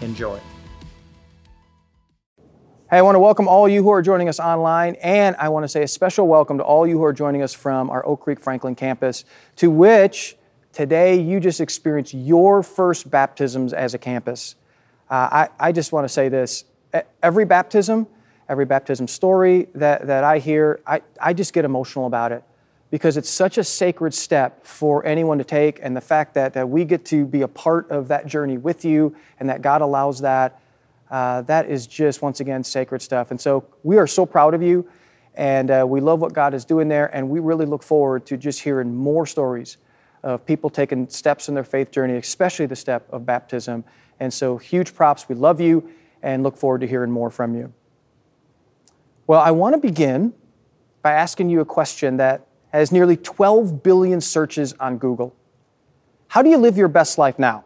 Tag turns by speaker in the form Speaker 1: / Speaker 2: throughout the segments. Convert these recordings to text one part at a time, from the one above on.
Speaker 1: Enjoy. Hey, I want to welcome all you who are joining us online, and I want to say a special welcome to all you who are joining us from our Oak Creek Franklin campus, to which today you just experienced your first baptisms as a campus. Uh, I, I just want to say this every baptism, every baptism story that, that I hear, I, I just get emotional about it because it's such a sacred step for anyone to take. And the fact that, that we get to be a part of that journey with you and that God allows that, uh, that is just, once again, sacred stuff. And so we are so proud of you. And uh, we love what God is doing there. And we really look forward to just hearing more stories of people taking steps in their faith journey, especially the step of baptism. And so, huge props. We love you and look forward to hearing more from you. Well, I want to begin by asking you a question that has nearly 12 billion searches on Google. How do you live your best life now?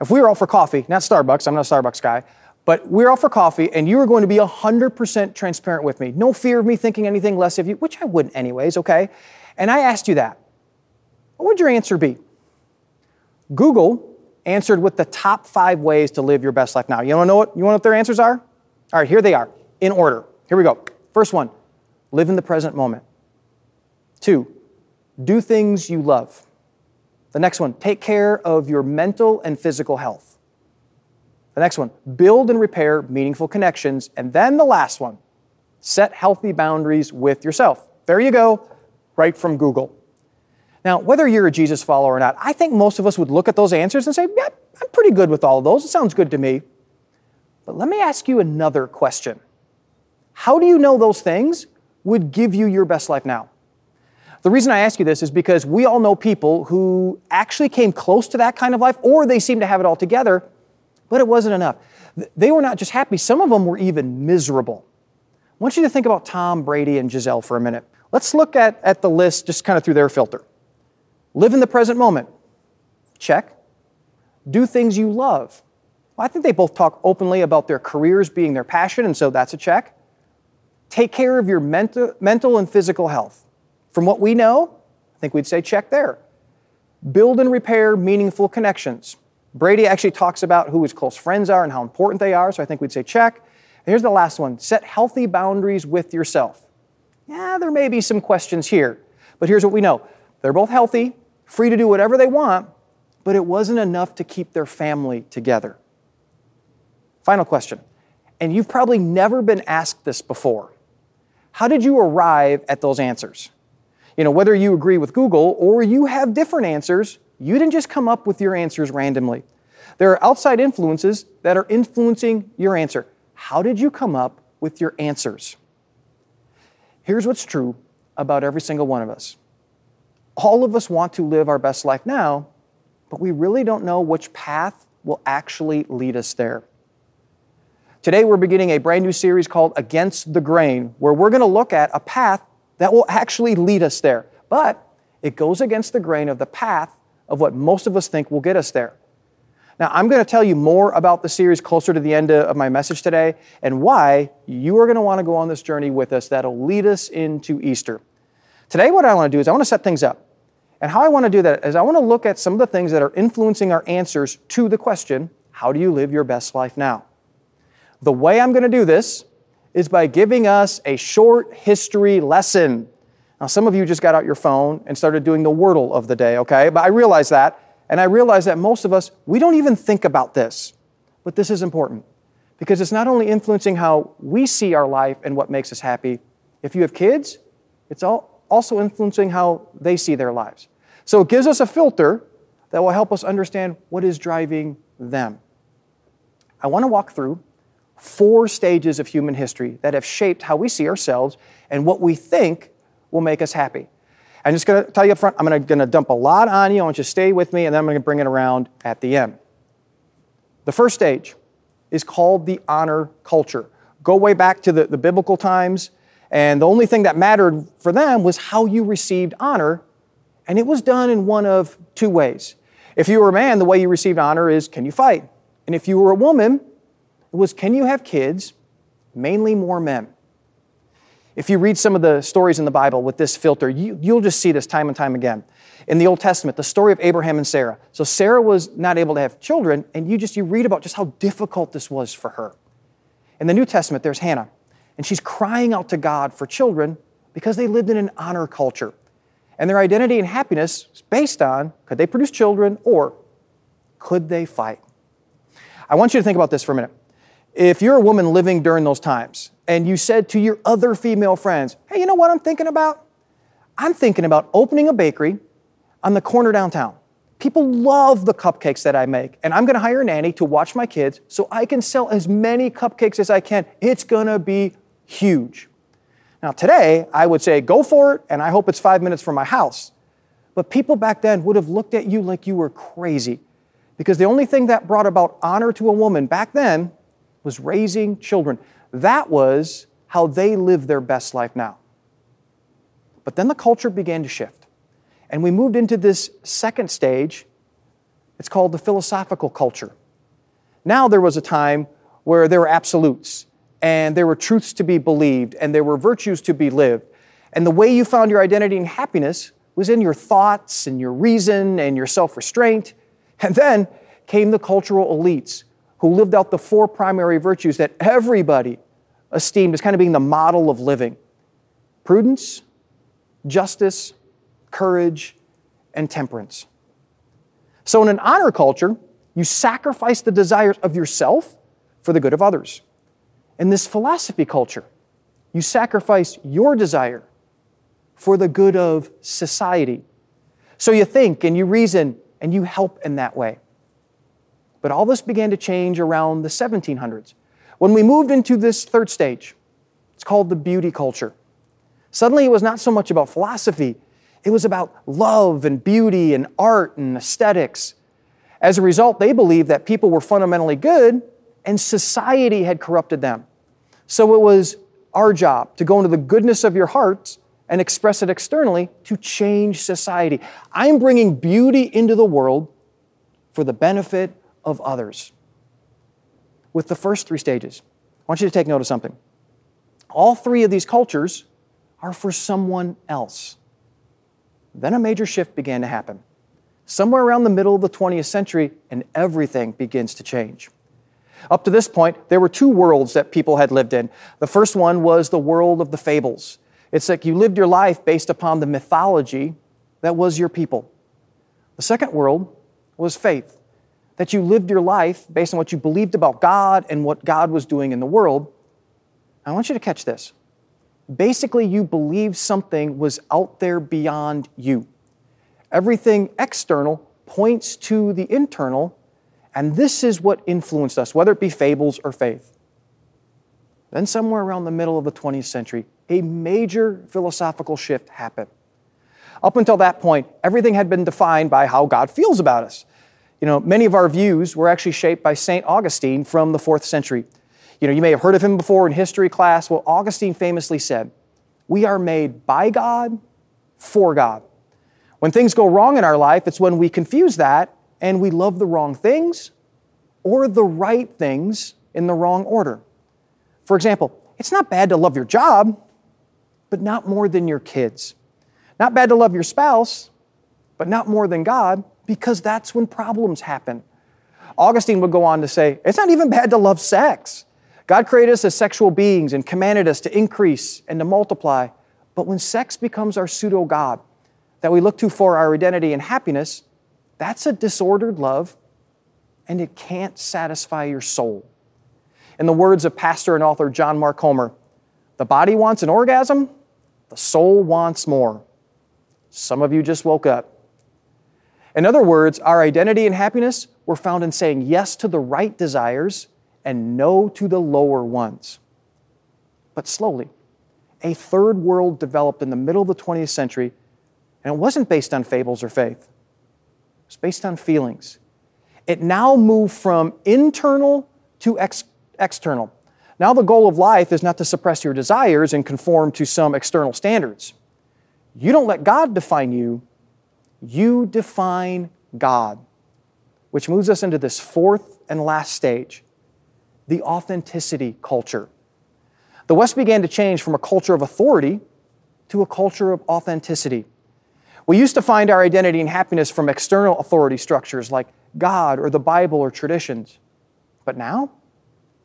Speaker 1: If we were all for coffee, not Starbucks, I'm not a Starbucks guy, but we're all for coffee and you were going to be 100% transparent with me, no fear of me thinking anything less of you, which I wouldn't anyways, okay? And I asked you that. What would your answer be? Google answered with the top five ways to live your best life now. You want to know what? You want what their answers are? All right, here they are in order. Here we go. First one, live in the present moment. Two, do things you love. The next one, take care of your mental and physical health. The next one, build and repair meaningful connections. And then the last one, set healthy boundaries with yourself. There you go, right from Google. Now, whether you're a Jesus follower or not, I think most of us would look at those answers and say, yeah, I'm pretty good with all those. It sounds good to me. But let me ask you another question How do you know those things would give you your best life now? The reason I ask you this is because we all know people who actually came close to that kind of life, or they seem to have it all together, but it wasn't enough. They were not just happy, some of them were even miserable. I want you to think about Tom Brady and Gisele for a minute. Let's look at, at the list just kind of through their filter. Live in the present moment. Check. Do things you love. Well, I think they both talk openly about their careers being their passion, and so that's a check. Take care of your mental, mental and physical health. From what we know, I think we'd say check there. Build and repair meaningful connections. Brady actually talks about who his close friends are and how important they are, so I think we'd say check. And here's the last one set healthy boundaries with yourself. Yeah, there may be some questions here, but here's what we know they're both healthy, free to do whatever they want, but it wasn't enough to keep their family together. Final question, and you've probably never been asked this before. How did you arrive at those answers? You know, whether you agree with Google or you have different answers, you didn't just come up with your answers randomly. There are outside influences that are influencing your answer. How did you come up with your answers? Here's what's true about every single one of us. All of us want to live our best life now, but we really don't know which path will actually lead us there. Today, we're beginning a brand new series called Against the Grain, where we're going to look at a path that will actually lead us there. But it goes against the grain of the path of what most of us think will get us there. Now, I'm going to tell you more about the series closer to the end of my message today and why you are going to want to go on this journey with us that'll lead us into Easter. Today, what I want to do is I want to set things up. And how I want to do that is I want to look at some of the things that are influencing our answers to the question how do you live your best life now? The way I'm going to do this is by giving us a short history lesson. Now, some of you just got out your phone and started doing the Wordle of the day, okay? But I realize that, and I realize that most of us, we don't even think about this. But this is important because it's not only influencing how we see our life and what makes us happy. If you have kids, it's also influencing how they see their lives. So it gives us a filter that will help us understand what is driving them. I want to walk through four stages of human history that have shaped how we see ourselves and what we think will make us happy. I'm just going to tell you up front, I'm going to dump a lot on you. I want you to stay with me, and then I'm going to bring it around at the end. The first stage is called the honor culture. Go way back to the, the biblical times, and the only thing that mattered for them was how you received honor, and it was done in one of two ways. If you were a man, the way you received honor is can you fight? And if you were a woman, was can you have kids? Mainly more men. If you read some of the stories in the Bible with this filter, you, you'll just see this time and time again. In the Old Testament, the story of Abraham and Sarah. So Sarah was not able to have children, and you just you read about just how difficult this was for her. In the New Testament, there's Hannah, and she's crying out to God for children because they lived in an honor culture. And their identity and happiness is based on could they produce children or could they fight? I want you to think about this for a minute. If you're a woman living during those times and you said to your other female friends, hey, you know what I'm thinking about? I'm thinking about opening a bakery on the corner downtown. People love the cupcakes that I make, and I'm gonna hire a nanny to watch my kids so I can sell as many cupcakes as I can. It's gonna be huge. Now, today, I would say go for it, and I hope it's five minutes from my house. But people back then would have looked at you like you were crazy because the only thing that brought about honor to a woman back then was raising children. That was how they lived their best life now. But then the culture began to shift. And we moved into this second stage. It's called the philosophical culture. Now there was a time where there were absolutes and there were truths to be believed and there were virtues to be lived. And the way you found your identity and happiness was in your thoughts and your reason and your self restraint. And then came the cultural elites who lived out the four primary virtues that everybody esteemed as kind of being the model of living prudence, justice, courage, and temperance. So, in an honor culture, you sacrifice the desires of yourself for the good of others. In this philosophy culture, you sacrifice your desire for the good of society. So you think and you reason and you help in that way. But all this began to change around the 1700s when we moved into this third stage. It's called the beauty culture. Suddenly, it was not so much about philosophy, it was about love and beauty and art and aesthetics. As a result, they believed that people were fundamentally good and society had corrupted them. So it was our job to go into the goodness of your hearts and express it externally to change society. I'm bringing beauty into the world for the benefit of others. With the first three stages, I want you to take note of something. All three of these cultures are for someone else. Then a major shift began to happen. Somewhere around the middle of the 20th century, and everything begins to change. Up to this point, there were two worlds that people had lived in. The first one was the world of the fables. It's like you lived your life based upon the mythology that was your people. The second world was faith that you lived your life based on what you believed about God and what God was doing in the world. I want you to catch this. Basically, you believed something was out there beyond you. Everything external points to the internal, and this is what influenced us, whether it be fables or faith. Then, somewhere around the middle of the 20th century, a major philosophical shift happened. Up until that point, everything had been defined by how God feels about us. You know, many of our views were actually shaped by St. Augustine from the fourth century. You know, you may have heard of him before in history class. Well, Augustine famously said, We are made by God for God. When things go wrong in our life, it's when we confuse that and we love the wrong things or the right things in the wrong order. For example, it's not bad to love your job, but not more than your kids. Not bad to love your spouse, but not more than God because that's when problems happen. Augustine would go on to say, it's not even bad to love sex. God created us as sexual beings and commanded us to increase and to multiply. But when sex becomes our pseudo God that we look to for our identity and happiness, that's a disordered love and it can't satisfy your soul. In the words of pastor and author John Mark Comer, the body wants an orgasm, the soul wants more. Some of you just woke up. In other words, our identity and happiness were found in saying yes to the right desires and no to the lower ones. But slowly, a third world developed in the middle of the 20th century, and it wasn't based on fables or faith. It was based on feelings. It now moved from internal to ex- external. Now, the goal of life is not to suppress your desires and conform to some external standards. You don't let God define you, you define God. Which moves us into this fourth and last stage the authenticity culture. The West began to change from a culture of authority to a culture of authenticity. We used to find our identity and happiness from external authority structures like God or the Bible or traditions. But now,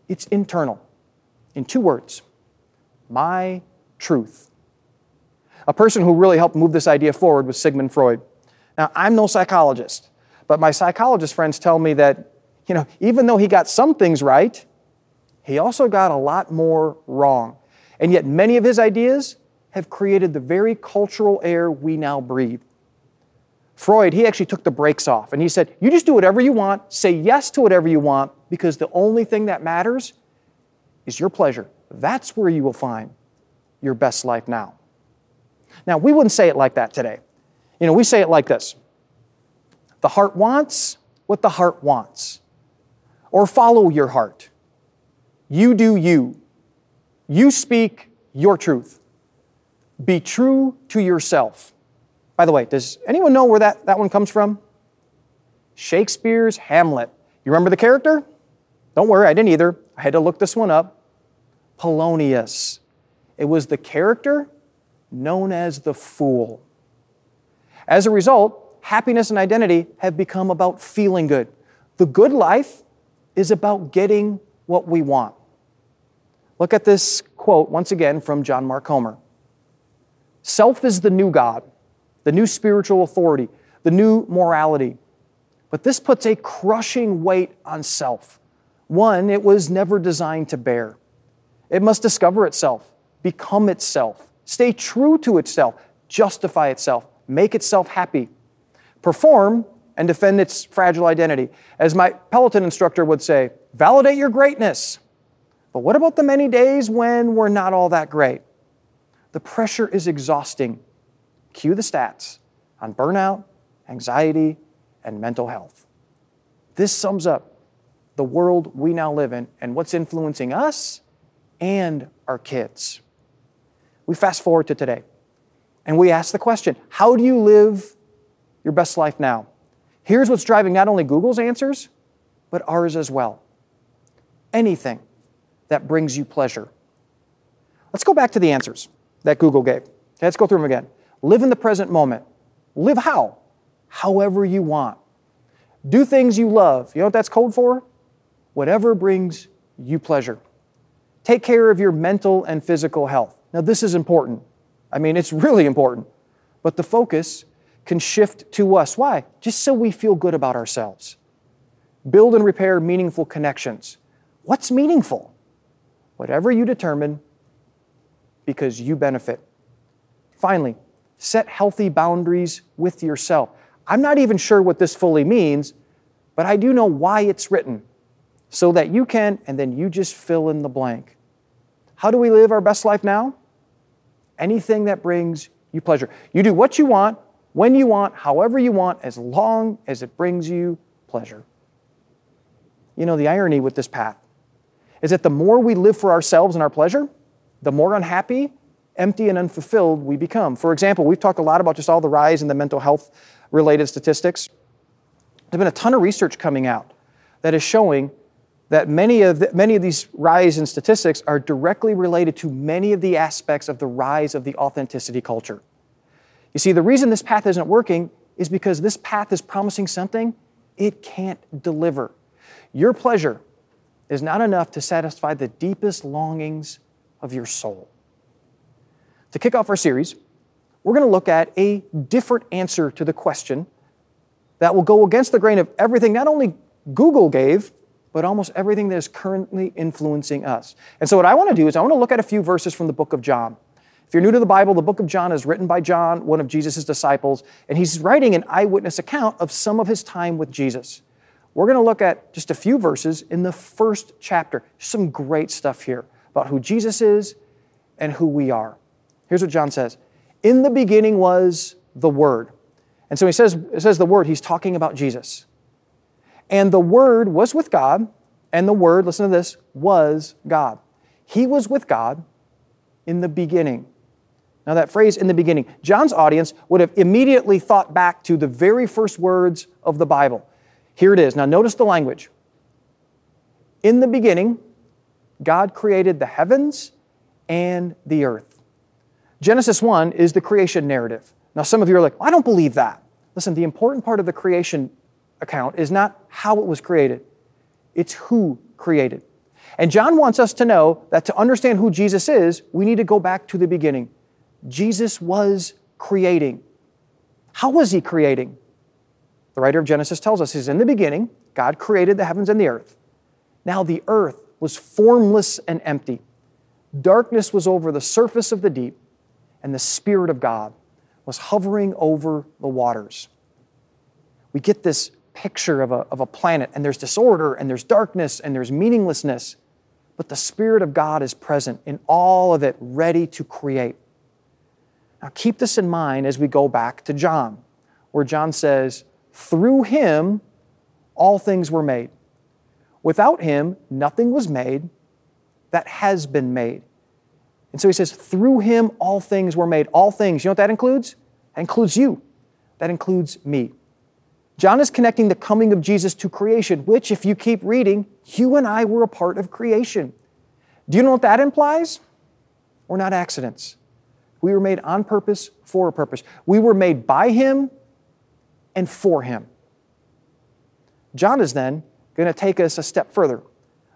Speaker 1: it's internal. In two words my truth. A person who really helped move this idea forward was Sigmund Freud. Now, I'm no psychologist, but my psychologist friends tell me that, you know, even though he got some things right, he also got a lot more wrong. And yet, many of his ideas have created the very cultural air we now breathe. Freud, he actually took the brakes off and he said, You just do whatever you want, say yes to whatever you want, because the only thing that matters is your pleasure. That's where you will find your best life now. Now, we wouldn't say it like that today. You know, we say it like this The heart wants what the heart wants, or follow your heart. You do you. You speak your truth. Be true to yourself. By the way, does anyone know where that, that one comes from? Shakespeare's Hamlet. You remember the character? Don't worry, I didn't either. I had to look this one up. Polonius. It was the character known as the fool. As a result, happiness and identity have become about feeling good. The good life is about getting what we want. Look at this quote once again from John Mark Comer Self is the new God the new spiritual authority, the new morality. But this puts a crushing weight on self, one it was never designed to bear. It must discover itself, become itself, stay true to itself, justify itself, make itself happy, perform and defend its fragile identity. As my Peloton instructor would say, validate your greatness. But what about the many days when we're not all that great? The pressure is exhausting. Cue the stats on burnout, anxiety, and mental health. This sums up the world we now live in and what's influencing us and our kids. We fast forward to today and we ask the question how do you live your best life now? Here's what's driving not only Google's answers, but ours as well. Anything that brings you pleasure. Let's go back to the answers that Google gave. Okay, let's go through them again. Live in the present moment. Live how? However you want. Do things you love. You know what that's code for? Whatever brings you pleasure. Take care of your mental and physical health. Now, this is important. I mean, it's really important. But the focus can shift to us. Why? Just so we feel good about ourselves. Build and repair meaningful connections. What's meaningful? Whatever you determine, because you benefit. Finally, set healthy boundaries with yourself. I'm not even sure what this fully means, but I do know why it's written so that you can, and then you just fill in the blank. How do we live our best life now? Anything that brings you pleasure. You do what you want, when you want, however you want, as long as it brings you pleasure. You know, the irony with this path is that the more we live for ourselves and our pleasure, the more unhappy empty and unfulfilled we become. For example, we've talked a lot about just all the rise in the mental health related statistics. There's been a ton of research coming out that is showing that many of, the, many of these rise in statistics are directly related to many of the aspects of the rise of the authenticity culture. You see, the reason this path isn't working is because this path is promising something it can't deliver. Your pleasure is not enough to satisfy the deepest longings of your soul. To kick off our series, we're going to look at a different answer to the question that will go against the grain of everything not only Google gave, but almost everything that is currently influencing us. And so, what I want to do is I want to look at a few verses from the book of John. If you're new to the Bible, the book of John is written by John, one of Jesus' disciples, and he's writing an eyewitness account of some of his time with Jesus. We're going to look at just a few verses in the first chapter. Some great stuff here about who Jesus is and who we are. Here's what John says In the beginning was the Word. And so he says, it says the Word, he's talking about Jesus. And the Word was with God, and the Word, listen to this, was God. He was with God in the beginning. Now, that phrase in the beginning, John's audience would have immediately thought back to the very first words of the Bible. Here it is. Now, notice the language. In the beginning, God created the heavens and the earth. Genesis 1 is the creation narrative. Now, some of you are like, I don't believe that. Listen, the important part of the creation account is not how it was created, it's who created. And John wants us to know that to understand who Jesus is, we need to go back to the beginning. Jesus was creating. How was he creating? The writer of Genesis tells us, he's in the beginning, God created the heavens and the earth. Now the earth was formless and empty. Darkness was over the surface of the deep, and the Spirit of God was hovering over the waters. We get this picture of a, of a planet, and there's disorder, and there's darkness, and there's meaninglessness, but the Spirit of God is present in all of it, ready to create. Now, keep this in mind as we go back to John, where John says, Through him all things were made. Without him, nothing was made that has been made. And so he says, Through him all things were made. All things. You know what that includes? That includes you. That includes me. John is connecting the coming of Jesus to creation, which, if you keep reading, you and I were a part of creation. Do you know what that implies? We're not accidents. We were made on purpose for a purpose. We were made by Him and for Him. John is then going to take us a step further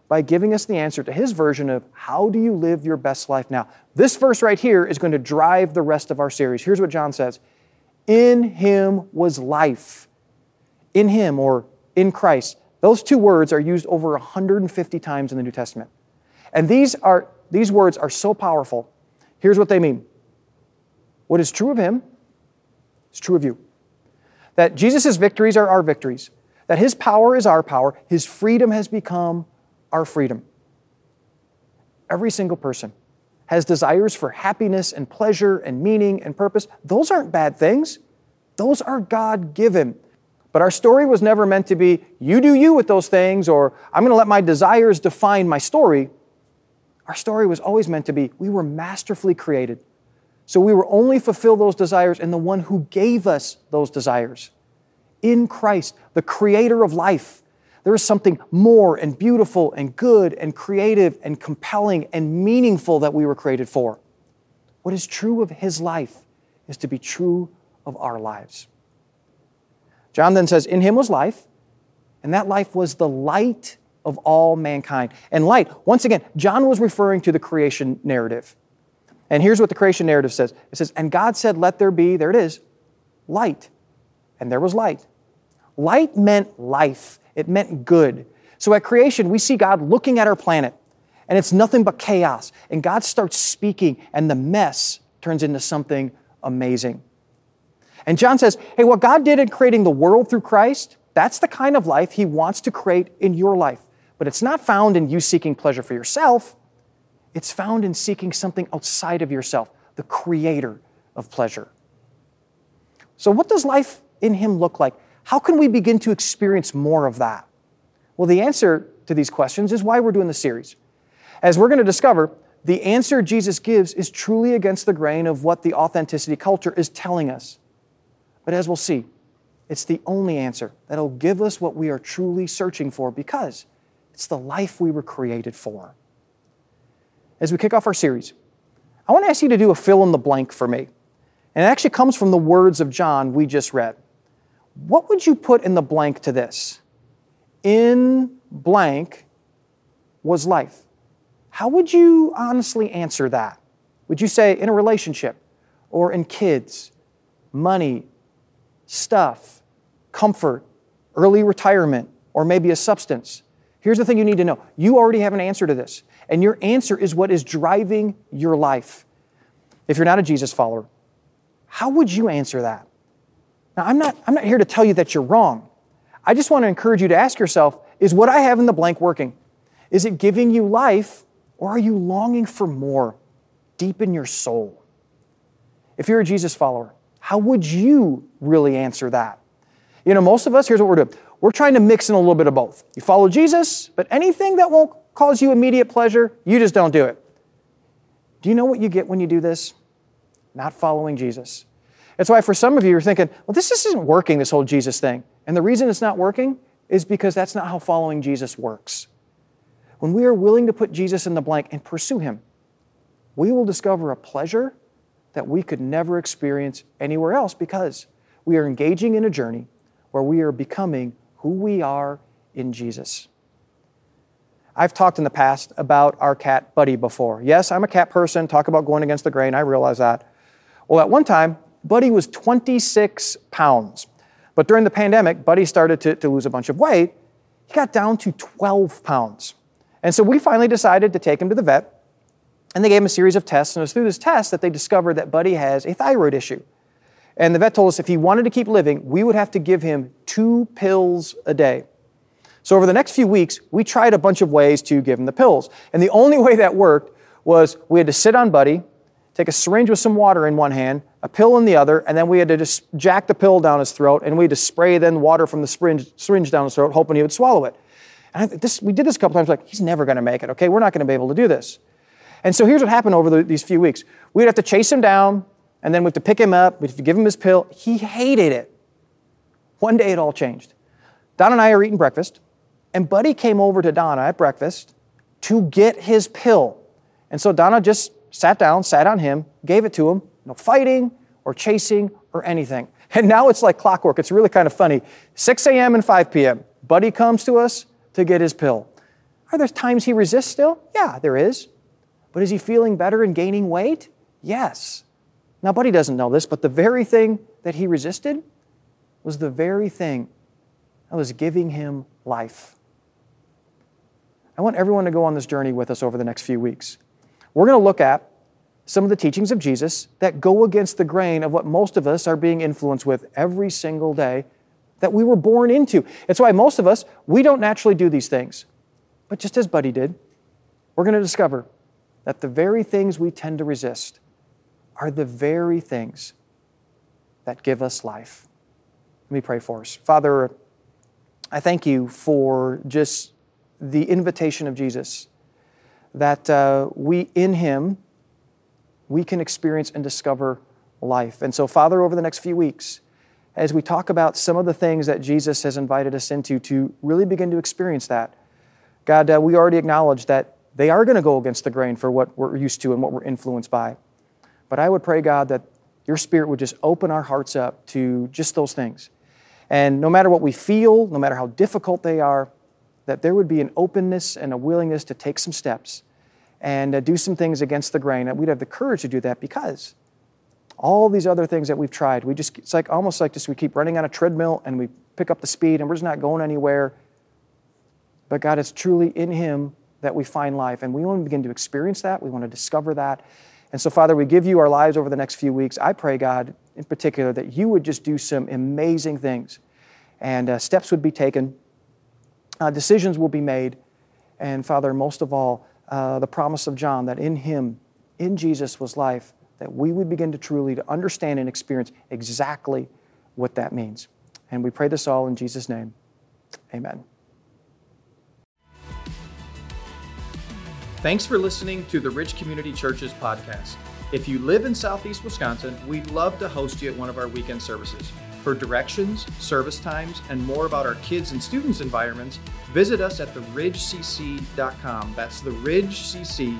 Speaker 1: by giving us the answer to his version of how do you live your best life now. This verse right here is going to drive the rest of our series. Here's what John says In Him was life. In Him or in Christ. Those two words are used over 150 times in the New Testament. And these, are, these words are so powerful. Here's what they mean what is true of him is true of you. That Jesus' victories are our victories, that his power is our power, his freedom has become our freedom. Every single person has desires for happiness and pleasure and meaning and purpose. Those aren't bad things, those are God given. But our story was never meant to be, you do you with those things, or I'm going to let my desires define my story. Our story was always meant to be, we were masterfully created so we were only fulfill those desires in the one who gave us those desires. In Christ, the creator of life, there is something more and beautiful and good and creative and compelling and meaningful that we were created for. What is true of his life is to be true of our lives. John then says, In him was life, and that life was the light of all mankind. And light, once again, John was referring to the creation narrative. And here's what the creation narrative says it says, And God said, Let there be, there it is, light. And there was light. Light meant life, it meant good. So at creation, we see God looking at our planet, and it's nothing but chaos. And God starts speaking, and the mess turns into something amazing. And John says, Hey, what God did in creating the world through Christ, that's the kind of life He wants to create in your life. But it's not found in you seeking pleasure for yourself. It's found in seeking something outside of yourself, the creator of pleasure. So, what does life in Him look like? How can we begin to experience more of that? Well, the answer to these questions is why we're doing the series. As we're going to discover, the answer Jesus gives is truly against the grain of what the authenticity culture is telling us. But as we'll see, it's the only answer that'll give us what we are truly searching for because it's the life we were created for as we kick off our series, I want to ask you to do a fill in the blank for me. And it actually comes from the words of John we just read. What would you put in the blank to this? In blank was life. How would you honestly answer that? Would you say in a relationship or in kids, money, stuff, comfort, early retirement, or maybe a substance? Here's the thing you need to know you already have an answer to this. And your answer is what is driving your life. If you're not a Jesus follower, how would you answer that? Now, I'm not, I'm not here to tell you that you're wrong. I just want to encourage you to ask yourself is what I have in the blank working? Is it giving you life, or are you longing for more deep in your soul? If you're a Jesus follower, how would you really answer that? You know, most of us, here's what we're doing we're trying to mix in a little bit of both. You follow Jesus, but anything that won't cause you immediate pleasure, you just don't do it. Do you know what you get when you do this? Not following Jesus. That's why for some of you, you're thinking, well, this isn't working, this whole Jesus thing. And the reason it's not working is because that's not how following Jesus works. When we are willing to put Jesus in the blank and pursue Him, we will discover a pleasure that we could never experience anywhere else because we are engaging in a journey where we are becoming who we are in Jesus. I've talked in the past about our cat Buddy before. Yes, I'm a cat person, talk about going against the grain, I realize that. Well, at one time, Buddy was 26 pounds. But during the pandemic, Buddy started to, to lose a bunch of weight. He got down to 12 pounds. And so we finally decided to take him to the vet, and they gave him a series of tests. And it was through this test that they discovered that Buddy has a thyroid issue. And the vet told us if he wanted to keep living, we would have to give him two pills a day. So over the next few weeks, we tried a bunch of ways to give him the pills. And the only way that worked was we had to sit on Buddy, take a syringe with some water in one hand, a pill in the other, and then we had to just jack the pill down his throat, and we had to spray then water from the syringe, syringe down his throat, hoping he would swallow it. And I, this, we did this a couple times, like, he's never going to make it, okay? We're not going to be able to do this. And so here's what happened over the, these few weeks. We'd have to chase him down, and then we'd have to pick him up, we'd have to give him his pill. He hated it. One day it all changed. Don and I are eating breakfast, and Buddy came over to Donna at breakfast to get his pill. And so Donna just sat down, sat on him, gave it to him, no fighting or chasing or anything. And now it's like clockwork. It's really kind of funny. 6 a.m. and 5 p.m. Buddy comes to us, to get his pill. Are there times he resists still? Yeah, there is. But is he feeling better and gaining weight? Yes. Now, Buddy doesn't know this, but the very thing that he resisted was the very thing that was giving him life. I want everyone to go on this journey with us over the next few weeks. We're going to look at some of the teachings of Jesus that go against the grain of what most of us are being influenced with every single day that we were born into. It's why most of us, we don't naturally do these things. But just as Buddy did, we're going to discover that the very things we tend to resist are the very things that give us life. Let me pray for us. Father, I thank you for just the invitation of Jesus that uh, we, in Him, we can experience and discover life. And so, Father, over the next few weeks, as we talk about some of the things that Jesus has invited us into to really begin to experience that. God, uh, we already acknowledge that they are going to go against the grain for what we're used to and what we're influenced by. But I would pray, God, that your Spirit would just open our hearts up to just those things. And no matter what we feel, no matter how difficult they are, that there would be an openness and a willingness to take some steps and uh, do some things against the grain. And we'd have the courage to do that because all these other things that we've tried, we just, it's like almost like just we keep running on a treadmill and we pick up the speed and we're just not going anywhere. But God, it's truly in Him that we find life. And we want to begin to experience that. We want to discover that. And so, Father, we give you our lives over the next few weeks. I pray, God, in particular, that you would just do some amazing things and uh, steps would be taken, uh, decisions will be made. And, Father, most of all, uh, the promise of John that in Him, in Jesus, was life that we would begin to truly to understand and experience exactly what that means. And we pray this all in Jesus' name. Amen.
Speaker 2: Thanks for listening to the Ridge Community Churches podcast. If you live in Southeast Wisconsin, we'd love to host you at one of our weekend services. For directions, service times, and more about our kids and students' environments, visit us at theridgecc.com. That's theridgecc.com.